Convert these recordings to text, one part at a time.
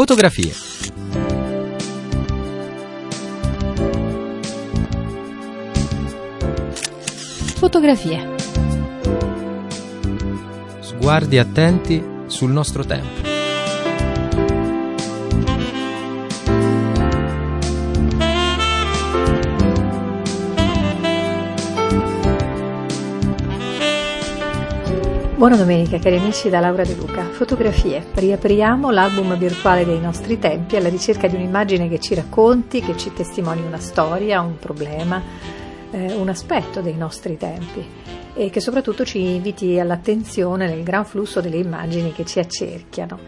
Fotografie. Fotografie. Sguardi attenti sul nostro tempo. Buona domenica cari amici da Laura De Luca. Fotografie. Riapriamo l'album virtuale dei nostri tempi alla ricerca di un'immagine che ci racconti, che ci testimoni una storia, un problema, eh, un aspetto dei nostri tempi e che soprattutto ci inviti all'attenzione nel gran flusso delle immagini che ci accerchiano.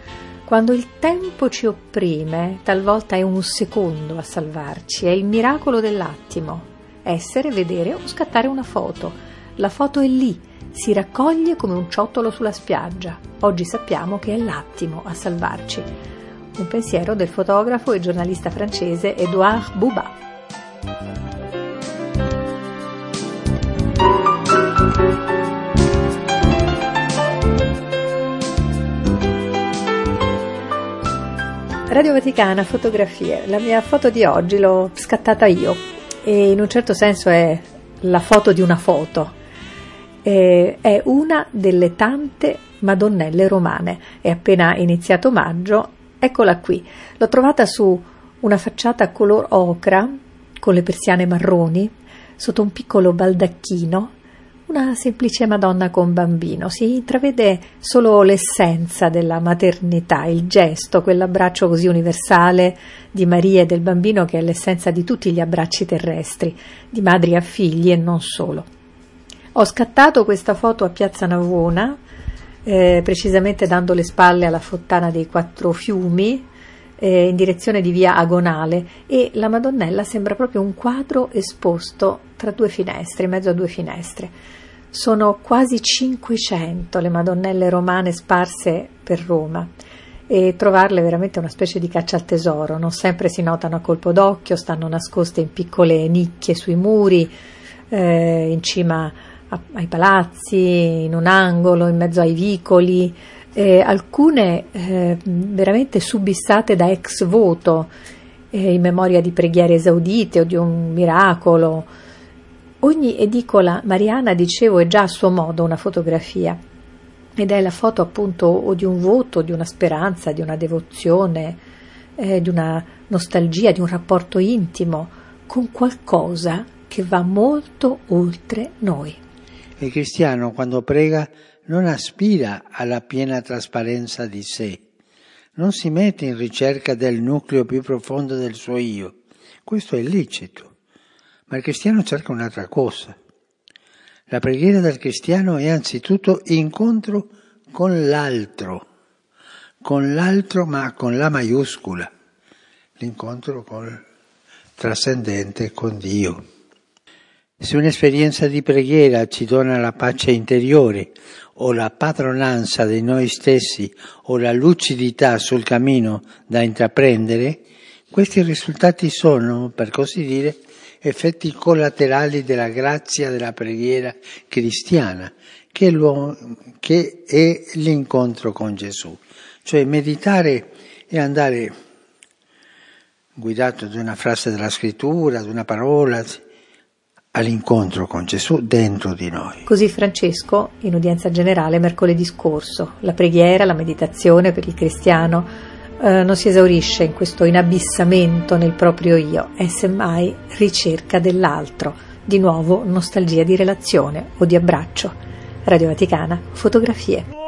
Quando il tempo ci opprime, talvolta è un secondo a salvarci, è il miracolo dell'attimo. Essere, vedere o scattare una foto. La foto è lì si raccoglie come un ciottolo sulla spiaggia. Oggi sappiamo che è l'attimo a salvarci. Un pensiero del fotografo e giornalista francese Edouard Bouba. Radio Vaticana, fotografie. La mia foto di oggi l'ho scattata io e in un certo senso è la foto di una foto eh, è una delle tante Madonnelle romane. È appena iniziato maggio, eccola qui. L'ho trovata su una facciata color ocra con le persiane marroni, sotto un piccolo baldacchino, una semplice Madonna con bambino. Si intravede solo l'essenza della maternità, il gesto, quell'abbraccio così universale di Maria e del bambino che è l'essenza di tutti gli abbracci terrestri, di madri a figli e non solo. Ho scattato questa foto a Piazza Navona, eh, precisamente dando le spalle alla fontana dei Quattro Fiumi, eh, in direzione di via Agonale, e la Madonnella sembra proprio un quadro esposto tra due finestre, in mezzo a due finestre. Sono quasi 500 le Madonnelle romane sparse per Roma e trovarle è veramente una specie di caccia al tesoro. Non sempre si notano a colpo d'occhio, stanno nascoste in piccole nicchie sui muri, eh, in cima ai palazzi, in un angolo, in mezzo ai vicoli, eh, alcune eh, veramente subissate da ex voto, eh, in memoria di preghiere esaudite o di un miracolo. Ogni edicola mariana, dicevo, è già a suo modo una fotografia ed è la foto appunto o di un voto, di una speranza, di una devozione, eh, di una nostalgia, di un rapporto intimo con qualcosa che va molto oltre noi. Il cristiano quando prega non aspira alla piena trasparenza di sé, non si mette in ricerca del nucleo più profondo del suo io. Questo è lecito, ma il cristiano cerca un'altra cosa. La preghiera del cristiano è anzitutto incontro con l'altro, con l'altro ma con la maiuscola, l'incontro col trascendente, con Dio. Se un'esperienza di preghiera ci dona la pace interiore o la padronanza di noi stessi o la lucidità sul cammino da intraprendere, questi risultati sono, per così dire, effetti collaterali della grazia della preghiera cristiana, che è l'incontro con Gesù. Cioè meditare e andare guidato da una frase della scrittura, da una parola, all'incontro con Gesù dentro di noi. Così Francesco, in udienza generale mercoledì scorso, la preghiera, la meditazione per il cristiano eh, non si esaurisce in questo inabissamento nel proprio io, è semmai ricerca dell'altro, di nuovo nostalgia di relazione o di abbraccio. Radio Vaticana, fotografie.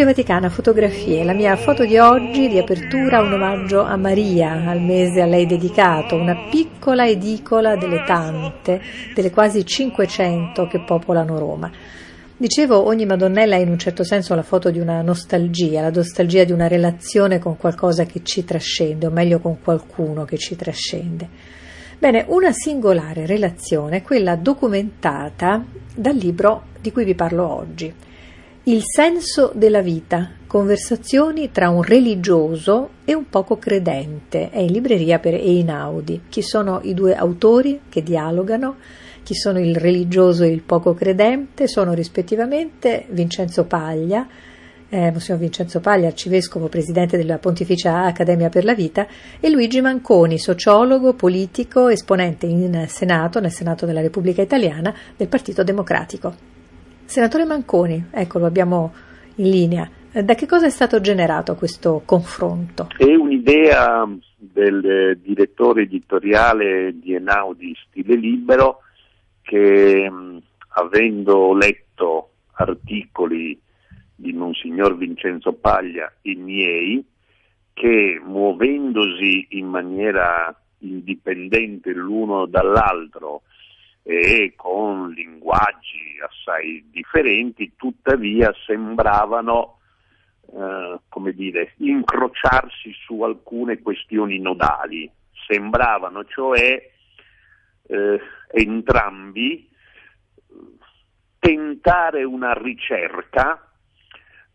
Radio Vaticana, fotografie. La mia foto di oggi di apertura un omaggio a Maria, al mese a lei dedicato, una piccola edicola delle tante, delle quasi 500 che popolano Roma. Dicevo, ogni Madonnella è in un certo senso la foto di una nostalgia, la nostalgia di una relazione con qualcosa che ci trascende, o meglio con qualcuno che ci trascende. Bene, una singolare relazione quella documentata dal libro di cui vi parlo oggi. Il senso della vita, conversazioni tra un religioso e un poco credente, è in libreria per Einaudi. Chi sono i due autori che dialogano? Chi sono il religioso e il poco credente? Sono rispettivamente Vincenzo Paglia, eh, Monsignor Vincenzo Paglia, arcivescovo, presidente della Pontificia Accademia per la Vita, e Luigi Manconi, sociologo, politico, esponente in Senato, nel Senato della Repubblica Italiana, del Partito Democratico. Senatore Manconi, ecco, lo abbiamo in linea. Da che cosa è stato generato questo confronto? È un'idea del direttore editoriale di Enaudi Stile Libero che avendo letto articoli di Monsignor Vincenzo Paglia, i miei, che muovendosi in maniera indipendente l'uno dall'altro e con linguaggi assai differenti, tuttavia sembravano, eh, come dire, incrociarsi su alcune questioni nodali, sembravano cioè eh, entrambi tentare una ricerca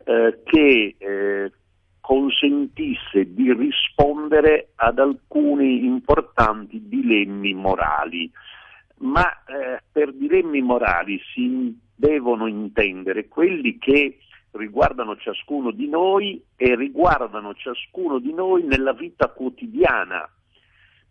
eh, che eh, consentisse di rispondere ad alcuni importanti dilemmi morali. Ma eh, per dilemmi morali si devono intendere quelli che riguardano ciascuno di noi e riguardano ciascuno di noi nella vita quotidiana.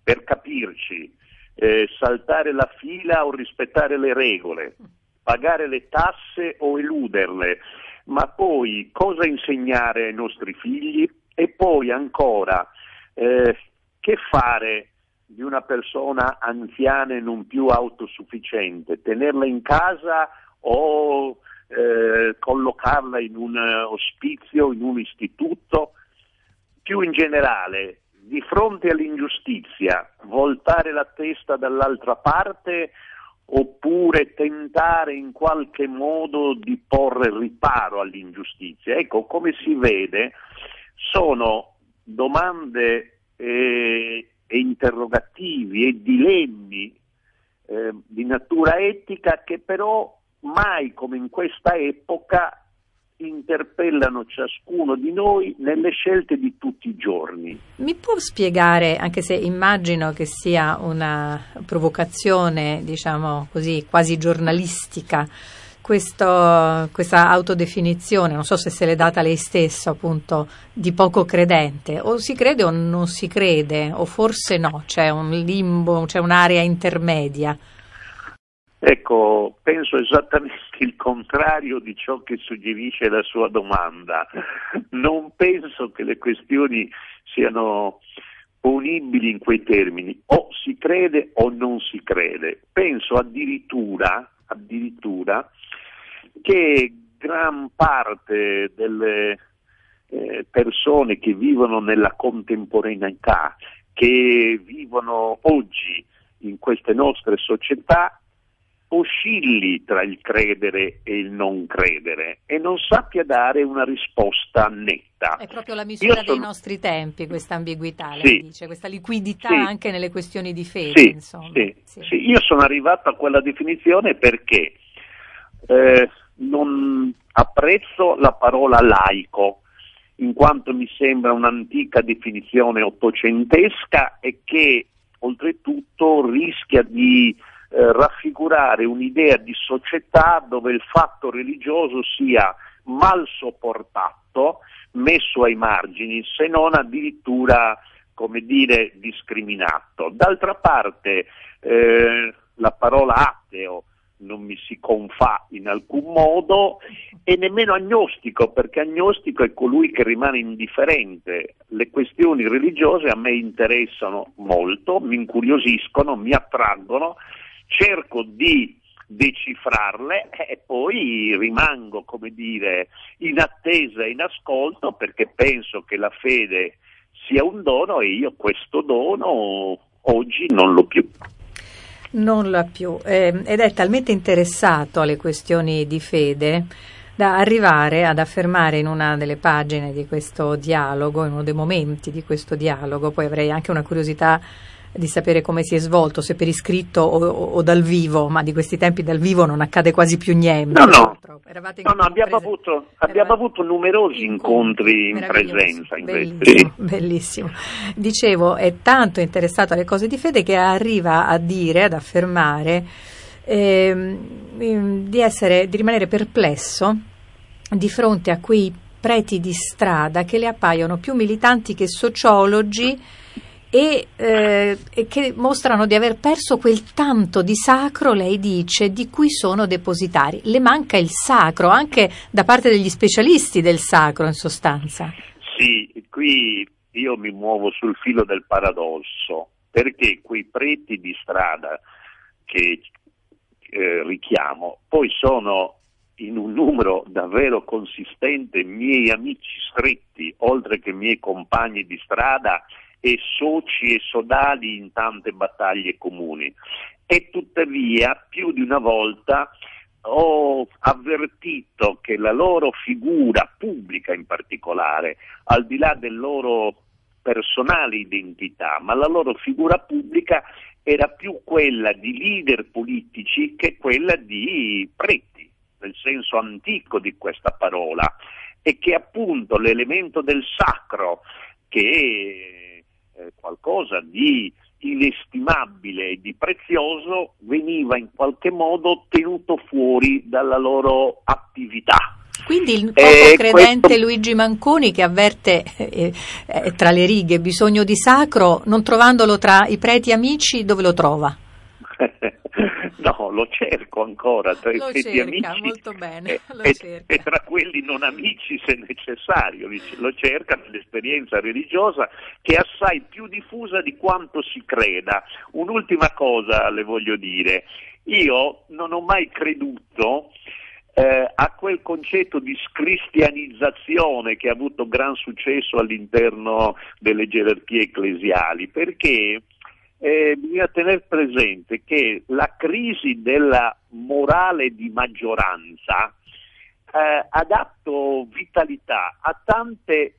Per capirci, eh, saltare la fila o rispettare le regole, pagare le tasse o eluderle, ma poi cosa insegnare ai nostri figli e poi ancora eh, che fare di una persona anziana e non più autosufficiente, tenerla in casa o eh, collocarla in un ospizio, in un istituto, più in generale, di fronte all'ingiustizia, voltare la testa dall'altra parte oppure tentare in qualche modo di porre riparo all'ingiustizia. Ecco, come si vede, sono domande e, e interrogativi e dilemmi eh, di natura etica che però mai come in questa epoca interpellano ciascuno di noi nelle scelte di tutti i giorni. Mi può spiegare, anche se immagino che sia una provocazione, diciamo così, quasi giornalistica, questo, questa autodefinizione, non so se se l'è data lei stesso, appunto, di poco credente, o si crede o non si crede, o forse no, c'è un limbo, c'è un'area intermedia. Ecco, penso esattamente il contrario di ciò che suggerisce la sua domanda. Non penso che le questioni siano ponibili in quei termini, o si crede o non si crede. Penso addirittura, addirittura che gran parte delle eh, persone che vivono nella contemporaneità, che vivono oggi in queste nostre società, oscilli tra il credere e il non credere e non sappia dare una risposta netta. È proprio la misura sono... dei nostri tempi questa ambiguità, sì, dice, questa liquidità sì, anche nelle questioni di fede. Sì, sì, sì, io sono arrivato a quella definizione perché eh, non apprezzo la parola laico, in quanto mi sembra un'antica definizione ottocentesca e che oltretutto rischia di eh, raffigurare un'idea di società dove il fatto religioso sia mal sopportato, messo ai margini, se non addirittura, come dire, discriminato. D'altra parte, eh, la parola ateo non mi si confà in alcun modo e nemmeno agnostico, perché agnostico è colui che rimane indifferente. Le questioni religiose a me interessano molto, mi incuriosiscono, mi attraggono cerco di decifrarle e poi rimango, come dire, in attesa e in ascolto perché penso che la fede sia un dono e io questo dono oggi non l'ho più. Non l'ha più. Eh, ed è talmente interessato alle questioni di fede da arrivare ad affermare in una delle pagine di questo dialogo, in uno dei momenti di questo dialogo, poi avrei anche una curiosità di sapere come si è svolto, se per iscritto o, o, dal vivo, ma di questi tempi dal vivo non accade quasi più niente. No, no, no, no abbiamo, avuto, abbiamo avuto, numerosi incontri in presenza. Bellissimo, bellissimo. Dicevo, è tanto interessato alle cose di fede che arriva a dire, ad affermare eh, di, essere, di rimanere perplesso di fronte a quei preti di strada che le appaiono più militanti che sociologi e, eh, e, che mostrano di aver perso quel tanto di sacro, lei dice, di cui sono depositari. Le manca il sacro, anche da parte degli specialisti del sacro, in sostanza. Sì, qui io mi muovo sul filo del paradosso, perché quei preti di strada che eh, richiamo poi sono in un numero davvero consistente miei amici stretti, oltre che miei compagni di strada e soci e sodali in tante battaglie comuni. E tuttavia più di una volta ho avvertito che la loro figura pubblica in particolare, al di là delle loro personali identità, ma la loro figura pubblica era più quella di leader politici che quella di preti, nel senso antico di questa parola, e che appunto l'elemento del sacro che eh, qualcosa di inestimabile e di prezioso veniva in qualche modo tenuto fuori dalla loro attività. Quindi il poco eh, credente questo... Luigi Manconi che avverte eh, eh, tra le righe bisogno di sacro, non trovandolo tra i preti amici, dove lo trova? no, lo cerco ancora tra lo i cerca, amici molto bene, e, e, tra quelli non amici se necessario, lo cerca nell'esperienza religiosa che è assai più diffusa di quanto si creda. Un'ultima cosa le voglio dire, io non ho mai creduto eh, a quel concetto di scristianizzazione che ha avuto gran successo all'interno delle gerarchie ecclesiali, perché eh, bisogna tenere presente che la crisi della morale di maggioranza eh, ha dato vitalità a tante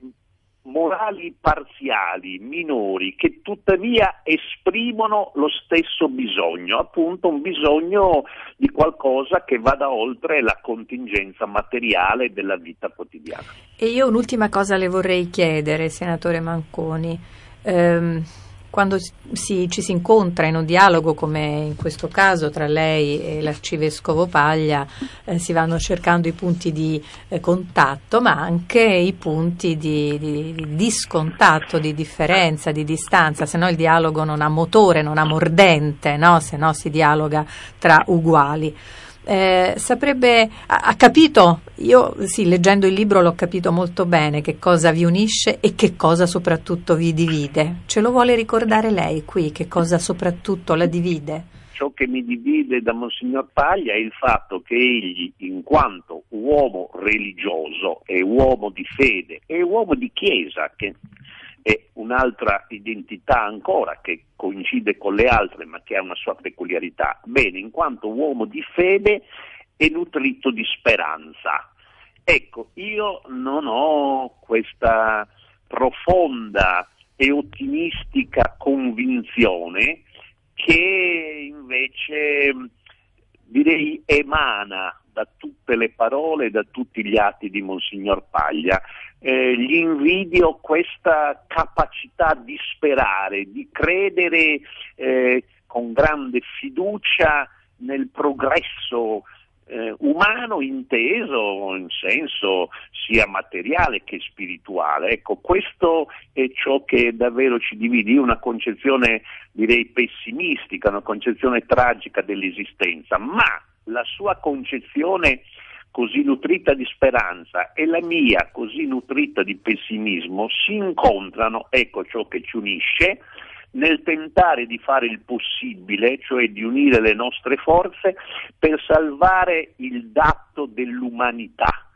morali parziali, minori, che tuttavia esprimono lo stesso bisogno, appunto un bisogno di qualcosa che vada oltre la contingenza materiale della vita quotidiana. E io un'ultima cosa le vorrei chiedere, senatore Manconi. Um quando si, ci si incontra in un dialogo come in questo caso tra lei e l'arcivescovo Paglia, eh, si vanno cercando i punti di eh, contatto, ma anche i punti di, di, di, discontatto, di differenza, di distanza, se no il dialogo non ha motore, non ha mordente, no? se no si dialoga tra uguali eh, saprebbe, ha, ha, capito, io sì, leggendo il libro l'ho capito molto bene che cosa vi unisce e che cosa soprattutto vi divide. Ce lo vuole ricordare lei qui, che cosa soprattutto la divide? Ciò che mi divide da Monsignor Paglia è il fatto che egli, in quanto uomo religioso e uomo di fede e uomo di chiesa, che è un'altra identità ancora che coincide con le altre ma che ha una sua peculiarità. Bene, in quanto uomo di fede e nutrito di speranza. Ecco, io non ho questa profonda e ottimistica convinzione che invece direi emana da tutte le parole e da tutti gli atti di Monsignor Paglia eh, gli invidio questa capacità di sperare, di credere eh, con grande fiducia nel progresso eh, umano inteso in senso sia materiale che spirituale. Ecco, questo è ciò che davvero ci divide, Io una concezione direi pessimistica, una concezione tragica dell'esistenza, ma la sua concezione così nutrita di speranza e la mia così nutrita di pessimismo si incontrano, ecco ciò che ci unisce, nel tentare di fare il possibile, cioè di unire le nostre forze per salvare il dato dell'umanità,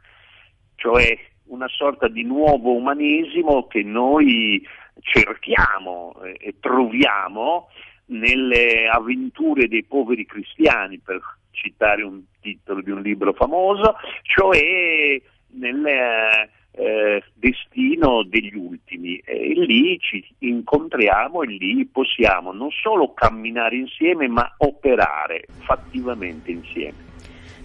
cioè una sorta di nuovo umanesimo che noi cerchiamo e troviamo nelle avventure dei poveri cristiani, per citare un titolo di un libro famoso, cioè nel eh, destino degli ultimi. E lì ci incontriamo e lì possiamo non solo camminare insieme, ma operare fattivamente insieme.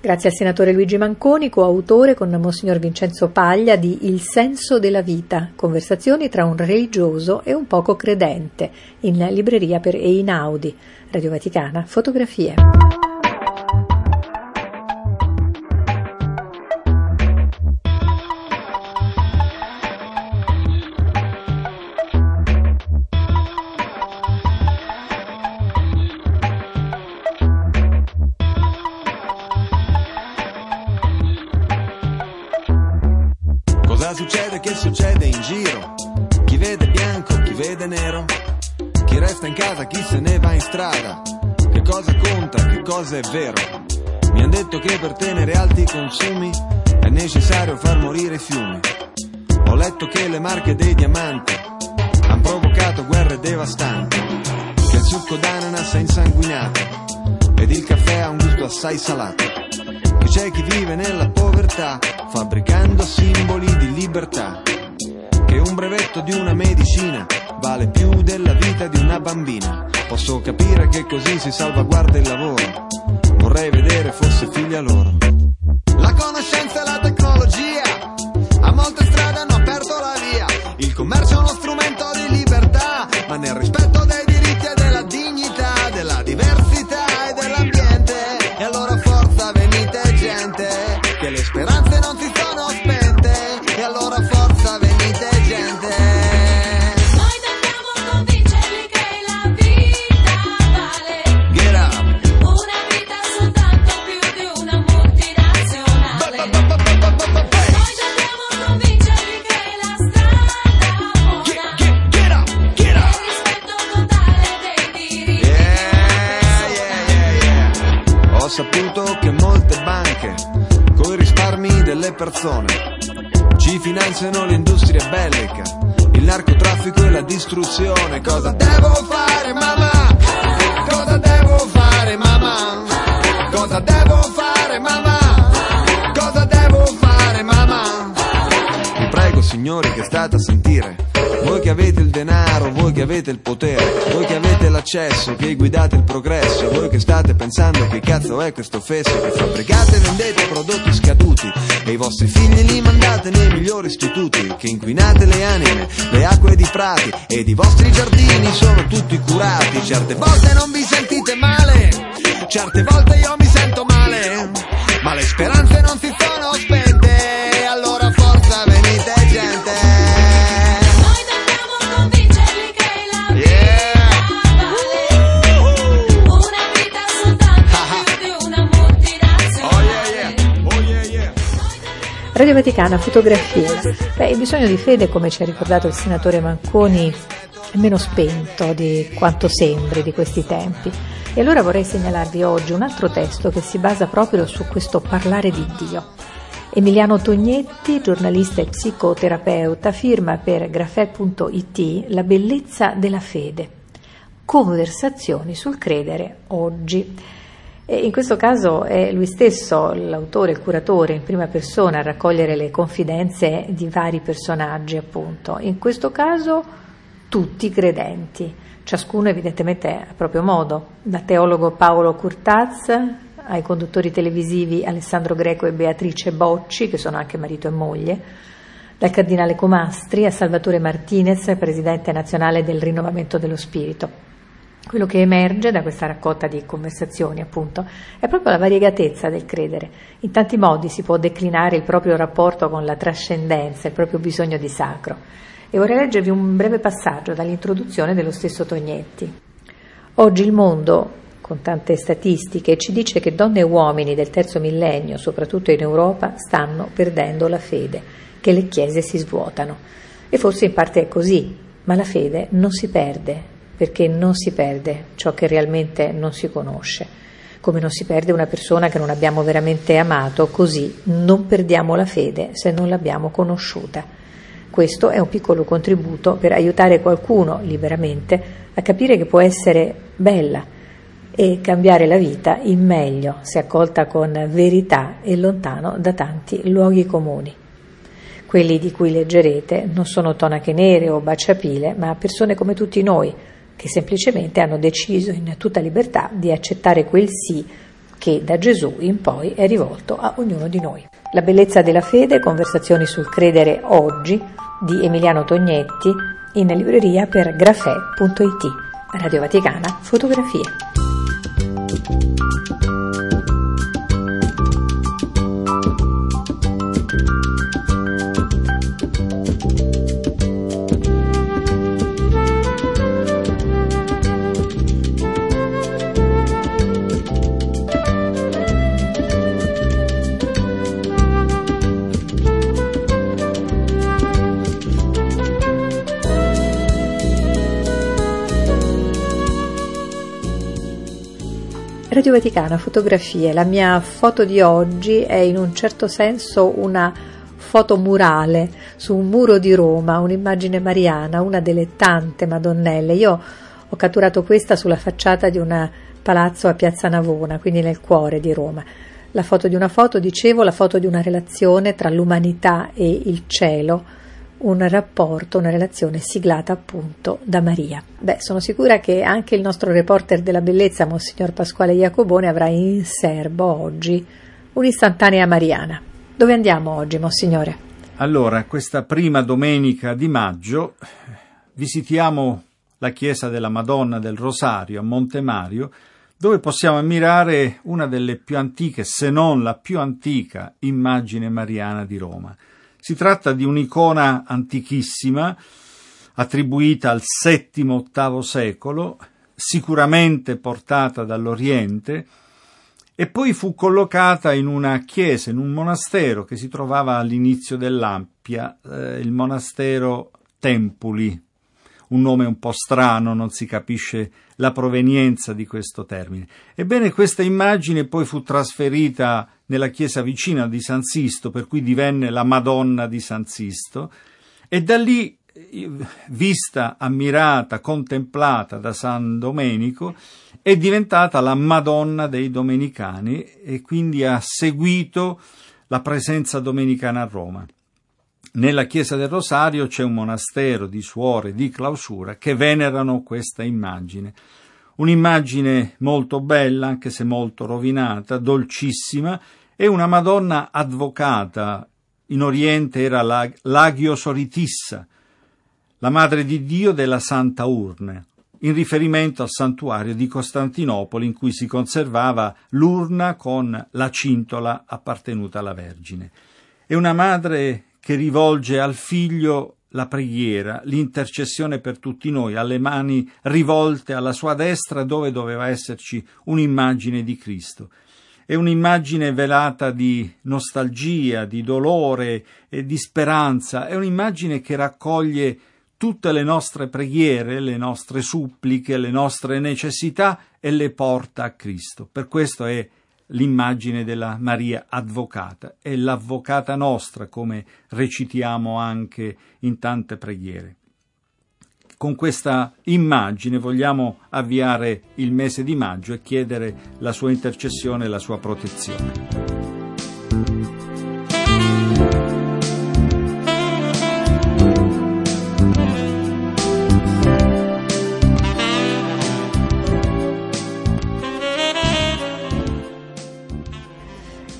Grazie al senatore Luigi Manconi, coautore con Monsignor Vincenzo Paglia di Il senso della vita, conversazioni tra un religioso e un poco credente, in libreria per Einaudi, Radio Vaticana, fotografie. Strada? Che cosa conta, che cosa è vero? Mi han detto che per tenere alti i consumi è necessario far morire i fiumi. Ho letto che le marche dei diamanti hanno provocato guerre devastanti. Che il succo d'ananas è insanguinato ed il caffè ha un gusto assai salato. Che c'è chi vive nella povertà fabbricando simboli di libertà. Che un brevetto di una medicina vale più della vita di una bambina. Posso capire che così si salvaguarda il lavoro. Vorrei vedere fosse figlia loro. La conoscenza e la tecnologia a molte strade hanno aperto la via. Il commercio è uno strumento di libertà, ma nel rispetto fare, mamma? Cosa devo fare, mamma? Vi prego, signori, che state a sentire. Voi che avete il denaro, voi che avete il potere, voi che avete l'accesso, che guidate il progresso, voi che state pensando che cazzo è questo fesso, che fabbricate e vendete prodotti scaduti e i vostri figli li mandate nei migliori istituti, che inquinate le anime, le acque di prati ed i vostri giardini sono tutti curati. Certe volte non vi sentite male, certe volte io mi sento male, ma le speranze non si sono spente, allora forza venite gente. Noi dobbiamo convincerli che la vita Yeah. vale una vita soltanto più di una Oh yeah multinazionale. yeah, oh yeah yeah. Radio Vaticana, fotografie. Beh, il bisogno di fede, come ci ha ricordato il senatore Manconi, meno spento di quanto sembri di questi tempi. E allora vorrei segnalarvi oggi un altro testo che si basa proprio su questo parlare di Dio. Emiliano Tognetti, giornalista e psicoterapeuta, firma per grafè.it La bellezza della fede. Conversazioni sul credere oggi. E in questo caso è lui stesso, l'autore, il curatore in prima persona, a raccogliere le confidenze di vari personaggi, appunto. In questo caso tutti credenti, ciascuno evidentemente a proprio modo, da teologo Paolo Curtaz ai conduttori televisivi Alessandro Greco e Beatrice Bocci, che sono anche marito e moglie, dal cardinale Comastri a Salvatore Martinez, presidente nazionale del Rinnovamento dello Spirito. Quello che emerge da questa raccolta di conversazioni, appunto, è proprio la variegatezza del credere. In tanti modi si può declinare il proprio rapporto con la trascendenza, il proprio bisogno di sacro. E vorrei leggervi un breve passaggio dall'introduzione dello stesso Tognetti. Oggi il mondo, con tante statistiche, ci dice che donne e uomini del terzo millennio, soprattutto in Europa, stanno perdendo la fede, che le chiese si svuotano. E forse in parte è così, ma la fede non si perde, perché non si perde ciò che realmente non si conosce, come non si perde una persona che non abbiamo veramente amato, così non perdiamo la fede se non l'abbiamo conosciuta. Questo è un piccolo contributo per aiutare qualcuno liberamente a capire che può essere bella e cambiare la vita in meglio se accolta con verità e lontano da tanti luoghi comuni. Quelli di cui leggerete non sono tonache nere o baciapile, ma persone come tutti noi, che semplicemente hanno deciso in tutta libertà di accettare quel sì che da Gesù in poi è rivolto a ognuno di noi. La bellezza della fede, conversazioni sul credere oggi di Emiliano Tognetti in libreria per grafè.it. Radio Vaticana, fotografie. Radio Vaticana, fotografie. La mia foto di oggi è in un certo senso una foto murale su un muro di Roma, un'immagine mariana, una delle tante Madonnelle. Io ho catturato questa sulla facciata di un palazzo a Piazza Navona, quindi nel cuore di Roma. La foto di una foto, dicevo, la foto di una relazione tra l'umanità e il cielo un rapporto, una relazione siglata appunto da Maria. Beh, sono sicura che anche il nostro reporter della bellezza, Monsignor Pasquale Iacobone, avrà in serbo oggi un'istantanea mariana. Dove andiamo oggi, Monsignore? Allora, questa prima domenica di maggio visitiamo la chiesa della Madonna del Rosario a Monte Mario, dove possiamo ammirare una delle più antiche, se non la più antica, immagine mariana di Roma. Si tratta di un'icona antichissima, attribuita al VII-VIII secolo, sicuramente portata dall'Oriente, e poi fu collocata in una chiesa, in un monastero che si trovava all'inizio dell'Ampia, eh, il monastero Tempuli, un nome un po' strano, non si capisce la provenienza di questo termine. Ebbene, questa immagine poi fu trasferita nella chiesa vicina di San Sisto, per cui divenne la Madonna di San Sisto, e da lì, vista, ammirata, contemplata da San Domenico, è diventata la Madonna dei Domenicani e quindi ha seguito la presenza domenicana a Roma. Nella chiesa del Rosario c'è un monastero di suore di clausura che venerano questa immagine. Un'immagine molto bella, anche se molto rovinata, dolcissima, e una Madonna advocata. In Oriente era la l'Agio Soritissa, la Madre di Dio della Santa Urne, in riferimento al santuario di Costantinopoli in cui si conservava l'urna con la cintola appartenuta alla Vergine. È una madre che rivolge al figlio la preghiera, l'intercessione per tutti noi, alle mani rivolte alla sua destra dove doveva esserci un'immagine di Cristo. È un'immagine velata di nostalgia, di dolore e di speranza, è un'immagine che raccoglie tutte le nostre preghiere, le nostre suppliche, le nostre necessità e le porta a Cristo. Per questo è l'immagine della Maria Advocata, è l'avvocata nostra, come recitiamo anche in tante preghiere. Con questa immagine vogliamo avviare il mese di maggio e chiedere la sua intercessione e la sua protezione.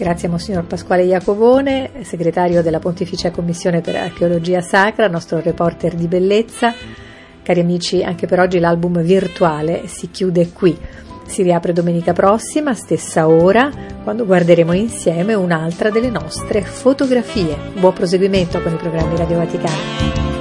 Grazie a Monsignor Pasquale Iacovone, segretario della Pontificia Commissione per Archeologia Sacra, nostro reporter di bellezza. Cari amici, anche per oggi l'album virtuale si chiude qui. Si riapre domenica prossima, stessa ora, quando guarderemo insieme un'altra delle nostre fotografie. Buon proseguimento con i programmi Radio Vaticano.